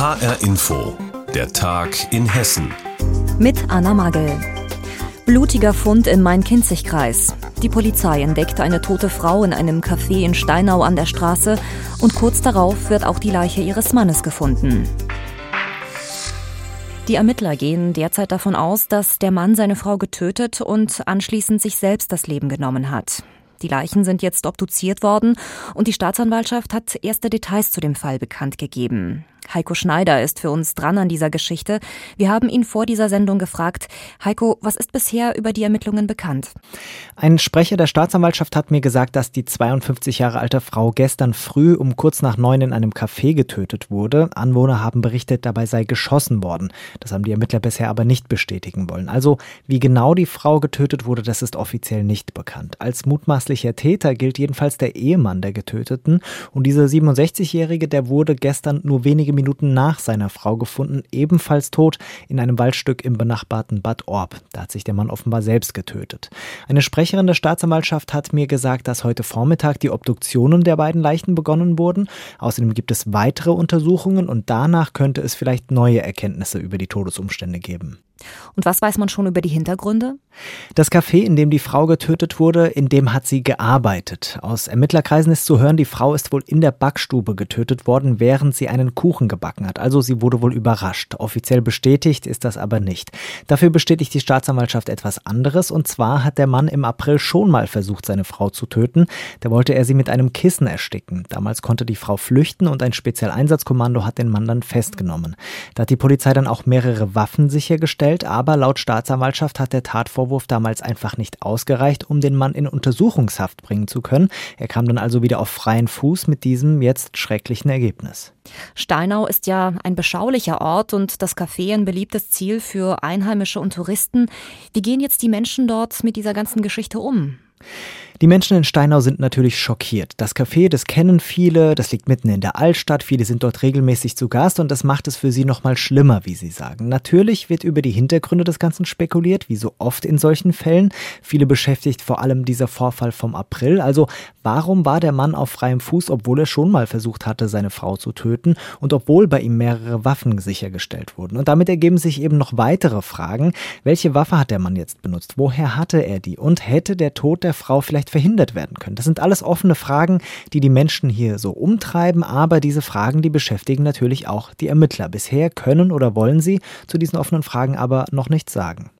HR Info, der Tag in Hessen. Mit Anna Magel. Blutiger Fund im Main-Kinzig-Kreis. Die Polizei entdeckte eine tote Frau in einem Café in Steinau an der Straße und kurz darauf wird auch die Leiche ihres Mannes gefunden. Die Ermittler gehen derzeit davon aus, dass der Mann seine Frau getötet und anschließend sich selbst das Leben genommen hat. Die Leichen sind jetzt obduziert worden und die Staatsanwaltschaft hat erste Details zu dem Fall bekannt gegeben. Heiko Schneider ist für uns dran an dieser Geschichte. Wir haben ihn vor dieser Sendung gefragt. Heiko, was ist bisher über die Ermittlungen bekannt? Ein Sprecher der Staatsanwaltschaft hat mir gesagt, dass die 52 Jahre alte Frau gestern früh um kurz nach neun in einem Café getötet wurde. Anwohner haben berichtet, dabei sei geschossen worden. Das haben die Ermittler bisher aber nicht bestätigen wollen. Also, wie genau die Frau getötet wurde, das ist offiziell nicht bekannt. Als mutmaßlicher Täter gilt jedenfalls der Ehemann der Getöteten. Und dieser 67-Jährige, der wurde gestern nur wenige Minuten nach seiner Frau gefunden, ebenfalls tot in einem Waldstück im benachbarten Bad Orb. Da hat sich der Mann offenbar selbst getötet. Eine Sprecherin der Staatsanwaltschaft hat mir gesagt, dass heute Vormittag die Obduktionen der beiden Leichen begonnen wurden. Außerdem gibt es weitere Untersuchungen und danach könnte es vielleicht neue Erkenntnisse über die Todesumstände geben. Und was weiß man schon über die Hintergründe? Das Café, in dem die Frau getötet wurde, in dem hat sie gearbeitet. Aus Ermittlerkreisen ist zu hören, die Frau ist wohl in der Backstube getötet worden, während sie einen Kuchen gebacken hat. Also sie wurde wohl überrascht. Offiziell bestätigt ist das aber nicht. Dafür bestätigt die Staatsanwaltschaft etwas anderes. Und zwar hat der Mann im April schon mal versucht, seine Frau zu töten. Da wollte er sie mit einem Kissen ersticken. Damals konnte die Frau flüchten und ein Spezialeinsatzkommando hat den Mann dann festgenommen. Da hat die Polizei dann auch mehrere Waffen sichergestellt verurteilt, aber laut Staatsanwaltschaft hat der Tatvorwurf damals einfach nicht ausgereicht, um den Mann in Untersuchungshaft bringen zu können. Er kam dann also wieder auf freien Fuß mit diesem jetzt schrecklichen Ergebnis. Steinau ist ja ein beschaulicher Ort und das Café ein beliebtes Ziel für Einheimische und Touristen. Wie gehen jetzt die Menschen dort mit dieser ganzen Geschichte um? Die Menschen in Steinau sind natürlich schockiert. Das Café, das kennen viele, das liegt mitten in der Altstadt, viele sind dort regelmäßig zu Gast und das macht es für sie nochmal schlimmer, wie sie sagen. Natürlich wird über die Hintergründe des Ganzen spekuliert, wie so oft in solchen Fällen. Viele beschäftigt vor allem dieser Vorfall vom April. Also warum war der Mann auf freiem Fuß, obwohl er schon mal versucht hatte, seine Frau zu töten und obwohl bei ihm mehrere Waffen sichergestellt wurden? Und damit ergeben sich eben noch weitere Fragen. Welche Waffe hat der Mann jetzt benutzt? Woher hatte er die? Und hätte der Tod der Frau vielleicht verhindert werden können? Das sind alles offene Fragen, die die Menschen hier so umtreiben, aber diese Fragen, die beschäftigen natürlich auch die Ermittler. Bisher können oder wollen sie zu diesen offenen Fragen aber noch nichts sagen.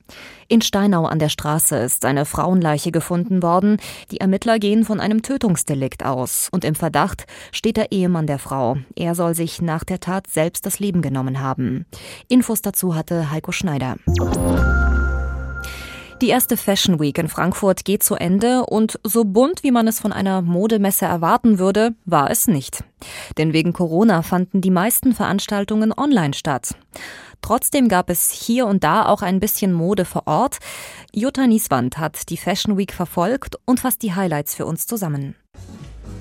In Steinau an der Straße ist eine Frauenleiche gefunden worden. Die Ermittler gehen von einem Tötungsdelikt aus. Und im Verdacht steht der Ehemann der Frau. Er soll sich nach der Tat selbst das Leben genommen haben. Infos dazu hatte Heiko Schneider. Die erste Fashion Week in Frankfurt geht zu Ende und so bunt, wie man es von einer Modemesse erwarten würde, war es nicht. Denn wegen Corona fanden die meisten Veranstaltungen online statt. Trotzdem gab es hier und da auch ein bisschen Mode vor Ort. Jutta Nieswand hat die Fashion Week verfolgt und fasst die Highlights für uns zusammen.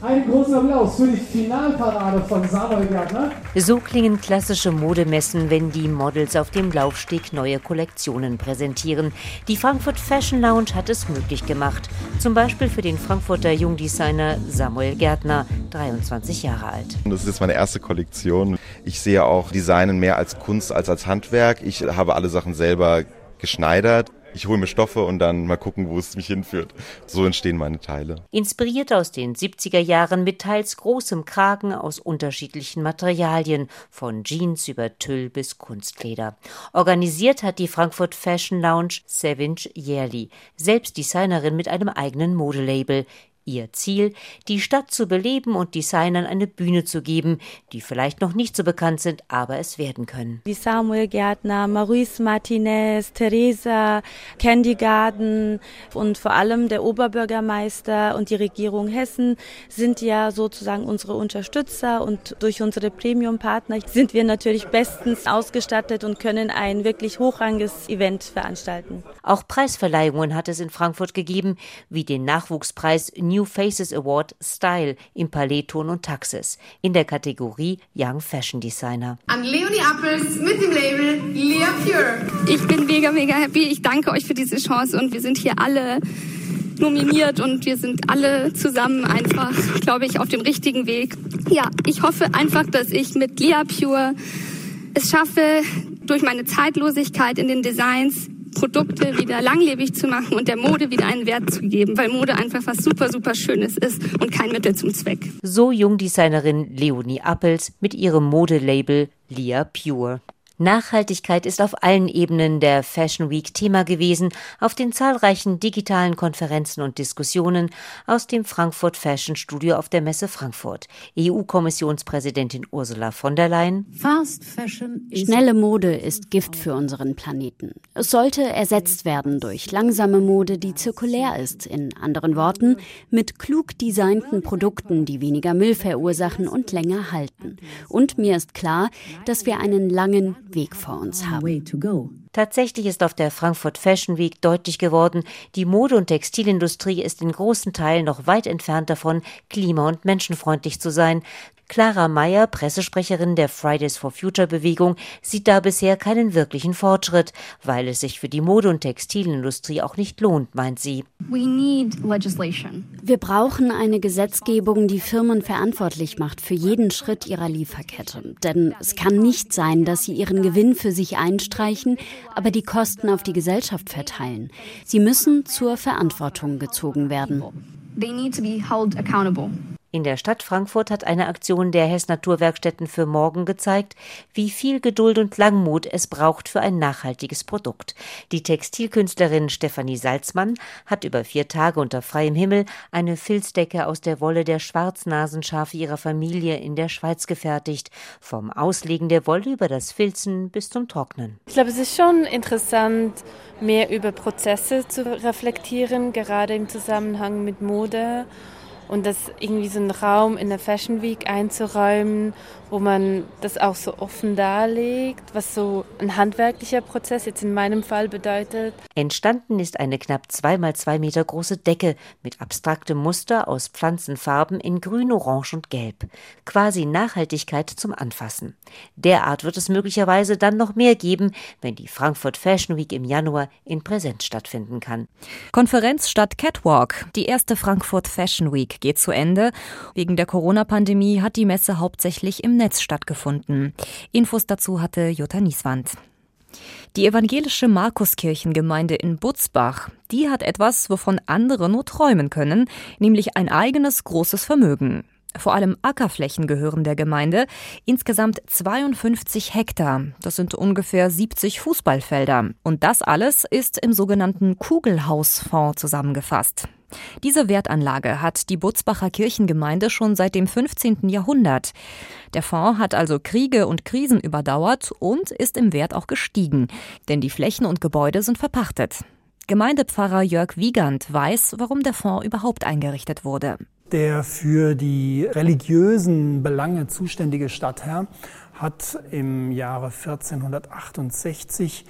Einen großen Applaus für die Finalparade von Samuel Gärtner. So klingen klassische Modemessen, wenn die Models auf dem Laufsteg neue Kollektionen präsentieren. Die Frankfurt Fashion Lounge hat es möglich gemacht. Zum Beispiel für den Frankfurter Jungdesigner Samuel Gärtner, 23 Jahre alt. Das ist jetzt meine erste Kollektion. Ich sehe auch Designen mehr als Kunst als als Handwerk. Ich habe alle Sachen selber geschneidert ich hole mir Stoffe und dann mal gucken, wo es mich hinführt. So entstehen meine Teile. Inspiriert aus den 70er Jahren mit teils großem Kragen aus unterschiedlichen Materialien, von Jeans über Tüll bis Kunstleder. Organisiert hat die Frankfurt Fashion Lounge Savage Yearly, selbst Designerin mit einem eigenen Modelabel. Ihr Ziel, die Stadt zu beleben und Designern eine Bühne zu geben, die vielleicht noch nicht so bekannt sind, aber es werden können. Die Samuel Gärtner, Maurice Martinez, Theresa, Candy Garden und vor allem der Oberbürgermeister und die Regierung Hessen sind ja sozusagen unsere Unterstützer und durch unsere Premium-Partner sind wir natürlich bestens ausgestattet und können ein wirklich hochrangiges Event veranstalten. Auch Preisverleihungen hat es in Frankfurt gegeben, wie den Nachwuchspreis New New Faces Award Style im Paletton und Taxis in der Kategorie Young Fashion Designer. An Leonie Appels mit dem Label Lea Pure. Ich bin mega, mega happy. Ich danke euch für diese Chance und wir sind hier alle nominiert und wir sind alle zusammen einfach, glaube ich, auf dem richtigen Weg. Ja, ich hoffe einfach, dass ich mit Lea Pure es schaffe, durch meine Zeitlosigkeit in den Designs Produkte wieder langlebig zu machen und der Mode wieder einen Wert zu geben, weil Mode einfach was super, super Schönes ist und kein Mittel zum Zweck. So Jungdesignerin Leonie Appels mit ihrem Modelabel Lia Pure. Nachhaltigkeit ist auf allen Ebenen der Fashion Week Thema gewesen, auf den zahlreichen digitalen Konferenzen und Diskussionen aus dem Frankfurt Fashion Studio auf der Messe Frankfurt. EU-Kommissionspräsidentin Ursula von der Leyen. Schnelle Mode ist Gift für unseren Planeten. Es sollte ersetzt werden durch langsame Mode, die zirkulär ist. In anderen Worten, mit klug designten Produkten, die weniger Müll verursachen und länger halten. Und mir ist klar, dass wir einen langen Weg vor uns haben. Tatsächlich ist auf der Frankfurt Fashion Week deutlich geworden, die Mode- und Textilindustrie ist in großen Teilen noch weit entfernt davon, klima- und menschenfreundlich zu sein. Clara Meyer, Pressesprecherin der Fridays for Future Bewegung, sieht da bisher keinen wirklichen Fortschritt, weil es sich für die Mode- und Textilindustrie auch nicht lohnt, meint sie. Wir brauchen eine Gesetzgebung, die Firmen verantwortlich macht für jeden Schritt ihrer Lieferkette. Denn es kann nicht sein, dass sie ihren Gewinn für sich einstreichen, aber die Kosten auf die Gesellschaft verteilen. Sie müssen zur Verantwortung gezogen werden. In der Stadt Frankfurt hat eine Aktion der Hess Naturwerkstätten für morgen gezeigt, wie viel Geduld und Langmut es braucht für ein nachhaltiges Produkt. Die Textilkünstlerin Stefanie Salzmann hat über vier Tage unter freiem Himmel eine Filzdecke aus der Wolle der Schwarznasenschafe ihrer Familie in der Schweiz gefertigt. Vom Auslegen der Wolle über das Filzen bis zum Trocknen. Ich glaube, es ist schon interessant, mehr über Prozesse zu reflektieren, gerade im Zusammenhang mit Mode und das irgendwie so einen Raum in der Fashion Week einzuräumen, wo man das auch so offen darlegt, was so ein handwerklicher Prozess jetzt in meinem Fall bedeutet. Entstanden ist eine knapp zwei mal zwei Meter große Decke mit abstraktem Muster aus Pflanzenfarben in Grün, Orange und Gelb. Quasi Nachhaltigkeit zum Anfassen. Derart wird es möglicherweise dann noch mehr geben, wenn die Frankfurt Fashion Week im Januar in Präsenz stattfinden kann. Konferenz statt Catwalk. Die erste Frankfurt Fashion Week geht zu Ende. Wegen der Corona-Pandemie hat die Messe hauptsächlich im Netz stattgefunden. Infos dazu hatte Jutta Nieswand. Die evangelische Markuskirchengemeinde in Butzbach, die hat etwas, wovon andere nur träumen können, nämlich ein eigenes großes Vermögen. Vor allem Ackerflächen gehören der Gemeinde, insgesamt 52 Hektar. Das sind ungefähr 70 Fußballfelder. Und das alles ist im sogenannten Kugelhausfonds zusammengefasst. Diese Wertanlage hat die Butzbacher Kirchengemeinde schon seit dem 15. Jahrhundert. Der Fonds hat also Kriege und Krisen überdauert und ist im Wert auch gestiegen, denn die Flächen und Gebäude sind verpachtet. Gemeindepfarrer Jörg Wiegand weiß, warum der Fonds überhaupt eingerichtet wurde. Der für die religiösen Belange zuständige Stadtherr hat im Jahre 1468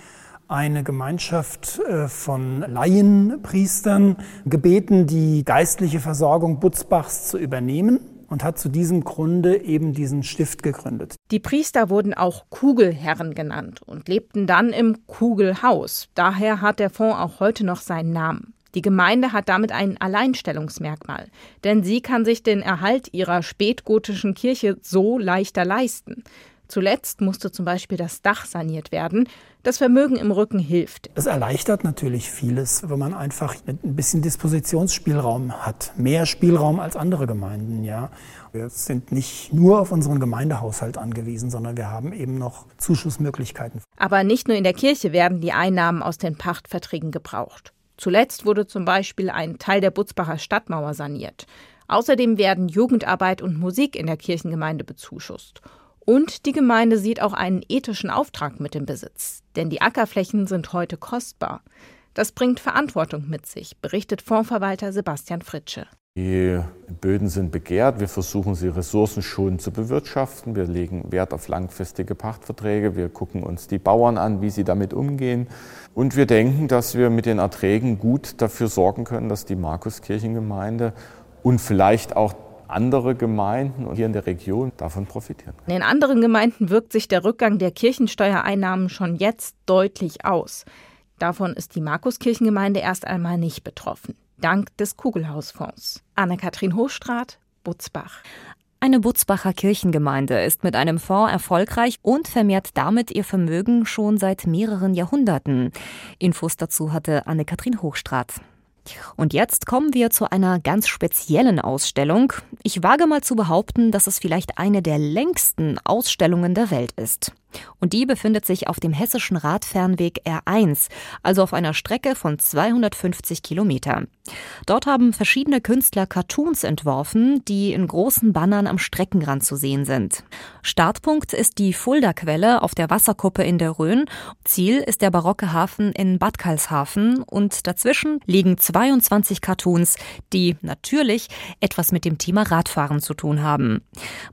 eine Gemeinschaft äh, von Laienpriestern gebeten, die geistliche Versorgung Butzbachs zu übernehmen und hat zu diesem Grunde eben diesen Stift gegründet. Die Priester wurden auch Kugelherren genannt und lebten dann im Kugelhaus. Daher hat der Fonds auch heute noch seinen Namen. Die Gemeinde hat damit ein Alleinstellungsmerkmal, denn sie kann sich den Erhalt ihrer spätgotischen Kirche so leichter leisten. Zuletzt musste zum Beispiel das Dach saniert werden. Das Vermögen im Rücken hilft. Es erleichtert natürlich vieles, wenn man einfach ein bisschen Dispositionsspielraum hat. Mehr Spielraum als andere Gemeinden, ja. Wir sind nicht nur auf unseren Gemeindehaushalt angewiesen, sondern wir haben eben noch Zuschussmöglichkeiten. Aber nicht nur in der Kirche werden die Einnahmen aus den Pachtverträgen gebraucht. Zuletzt wurde zum Beispiel ein Teil der Butzbacher Stadtmauer saniert. Außerdem werden Jugendarbeit und Musik in der Kirchengemeinde bezuschusst. Und die Gemeinde sieht auch einen ethischen Auftrag mit dem Besitz, denn die Ackerflächen sind heute kostbar. Das bringt Verantwortung mit sich, berichtet Fondsverwalter Sebastian Fritsche. Die Böden sind begehrt. Wir versuchen sie ressourcenschonend zu bewirtschaften. Wir legen Wert auf langfristige Pachtverträge. Wir gucken uns die Bauern an, wie sie damit umgehen. Und wir denken, dass wir mit den Erträgen gut dafür sorgen können, dass die Markuskirchengemeinde und vielleicht auch andere Gemeinden hier in der Region davon profitieren. In anderen Gemeinden wirkt sich der Rückgang der Kirchensteuereinnahmen schon jetzt deutlich aus. Davon ist die Markuskirchengemeinde erst einmal nicht betroffen, dank des Kugelhausfonds. Anne-Kathrin Hochstrat, Butzbach. Eine Butzbacher Kirchengemeinde ist mit einem Fonds erfolgreich und vermehrt damit ihr Vermögen schon seit mehreren Jahrhunderten. Infos dazu hatte Anne-Kathrin Hochstrat. Und jetzt kommen wir zu einer ganz speziellen Ausstellung. Ich wage mal zu behaupten, dass es vielleicht eine der längsten Ausstellungen der Welt ist. Und die befindet sich auf dem hessischen Radfernweg R1, also auf einer Strecke von 250 Kilometern. Dort haben verschiedene Künstler Cartoons entworfen, die in großen Bannern am Streckenrand zu sehen sind. Startpunkt ist die Fulda-Quelle auf der Wasserkuppe in der Rhön. Ziel ist der barocke Hafen in Bad Karlshafen und dazwischen liegen 22 Cartoons, die natürlich etwas mit dem Thema Radfahren zu tun haben.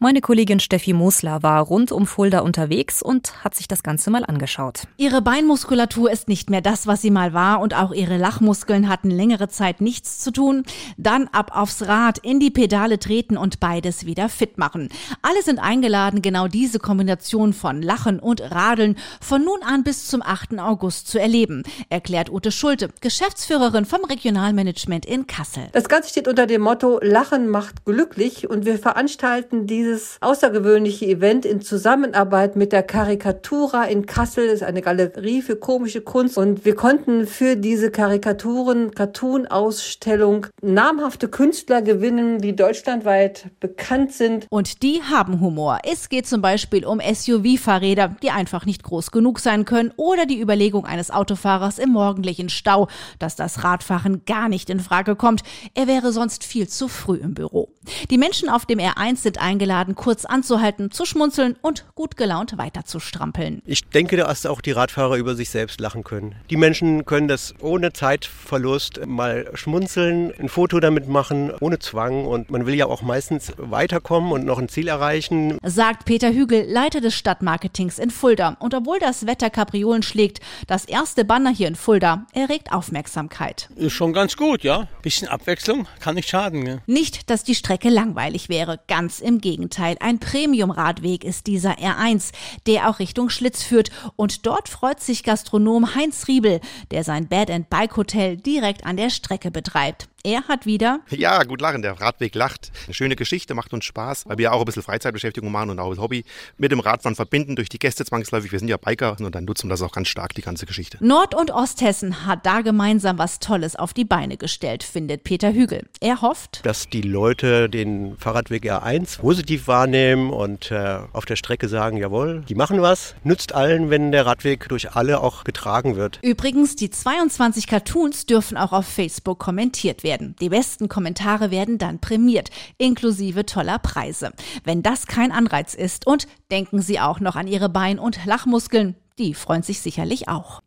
Meine Kollegin Steffi Mosler war rund um Fulda unterwegs und hat sich das Ganze mal angeschaut. Ihre Beinmuskulatur ist nicht mehr das, was sie mal war und auch ihre Lachmuskeln hatten längere Zeit nichts zu tun. Dann ab aufs Rad, in die Pedale treten und beides wieder fit machen. Alle sind eingeladen, genau diese Kombination von Lachen und Radeln von nun an bis zum 8. August zu erleben, erklärt Ute Schulte, Geschäftsführerin vom Regionalmanagement in Kassel. Das Ganze steht unter dem Motto Lachen macht glücklich und wir veranstalten dieses außergewöhnliche Event in Zusammenarbeit mit der Karikatura in Kassel. Ist eine Galerie für komische Kunst. Und wir konnten für diese Karikaturen, Cartoon-Ausstellung namhafte Künstler gewinnen, die deutschlandweit bekannt sind. Und die haben Humor. Es geht zum Beispiel um SUV-Fahrräder, die einfach nicht groß genug sein können oder die Überlegung eines Autofahrers im morgendlichen Stau, dass das Radfahren gar nicht in Frage kommt. Er wäre sonst viel zu früh im Büro. Die Menschen auf dem R1 sind eingeladen, kurz anzuhalten, zu schmunzeln und gut gelaunt weiter zu strampeln. Ich denke, dass auch die Radfahrer über sich selbst lachen können. Die Menschen können das ohne Zeitverlust mal schmunzeln, ein Foto damit machen, ohne Zwang. Und man will ja auch meistens weiterkommen und noch ein Ziel erreichen. Sagt Peter Hügel, Leiter des Stadtmarketings in Fulda. Und obwohl das Wetter Kapriolen schlägt, das erste Banner hier in Fulda erregt Aufmerksamkeit. Ist schon ganz gut, ja. Bisschen Abwechslung kann nicht schaden. Ne? Nicht, dass die Strecke langweilig wäre. Ganz im Gegenteil. Ein Premium-Radweg ist dieser R1, der auch Richtung Schlitz führt. Und dort freut sich Gastronom Heinz Riebel, der sein Bed and Bike Hotel direkt an der Strecke betreibt. Er hat wieder. Ja, gut lachen. Der Radweg lacht. Eine schöne Geschichte, macht uns Spaß, weil wir ja auch ein bisschen Freizeitbeschäftigung machen und auch das Hobby mit dem Radfahren verbinden durch die Gäste zwangsläufig. Wir sind ja Biker und dann nutzen wir das auch ganz stark, die ganze Geschichte. Nord- und Osthessen hat da gemeinsam was Tolles auf die Beine gestellt, findet Peter Hügel. Er hofft, dass die Leute den Fahrradweg R1 positiv wahrnehmen und äh, auf der Strecke sagen, jawohl, die machen was. Nützt allen, wenn der Radweg durch alle auch getragen wird. Übrigens, die 22 Cartoons dürfen auch auf Facebook kommentiert werden werden. Die besten Kommentare werden dann prämiert, inklusive toller Preise. Wenn das kein Anreiz ist und denken Sie auch noch an Ihre Bein- und Lachmuskeln, die freuen sich sicherlich auch.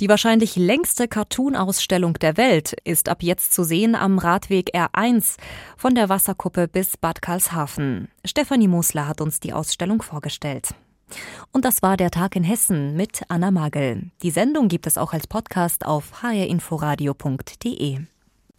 Die wahrscheinlich längste Cartoon-Ausstellung der Welt ist ab jetzt zu sehen am Radweg R1 von der Wasserkuppe bis Bad Karlshafen. Stefanie Musler hat uns die Ausstellung vorgestellt. Und das war der Tag in Hessen mit Anna Magel. Die Sendung gibt es auch als Podcast auf hrinforadio.de.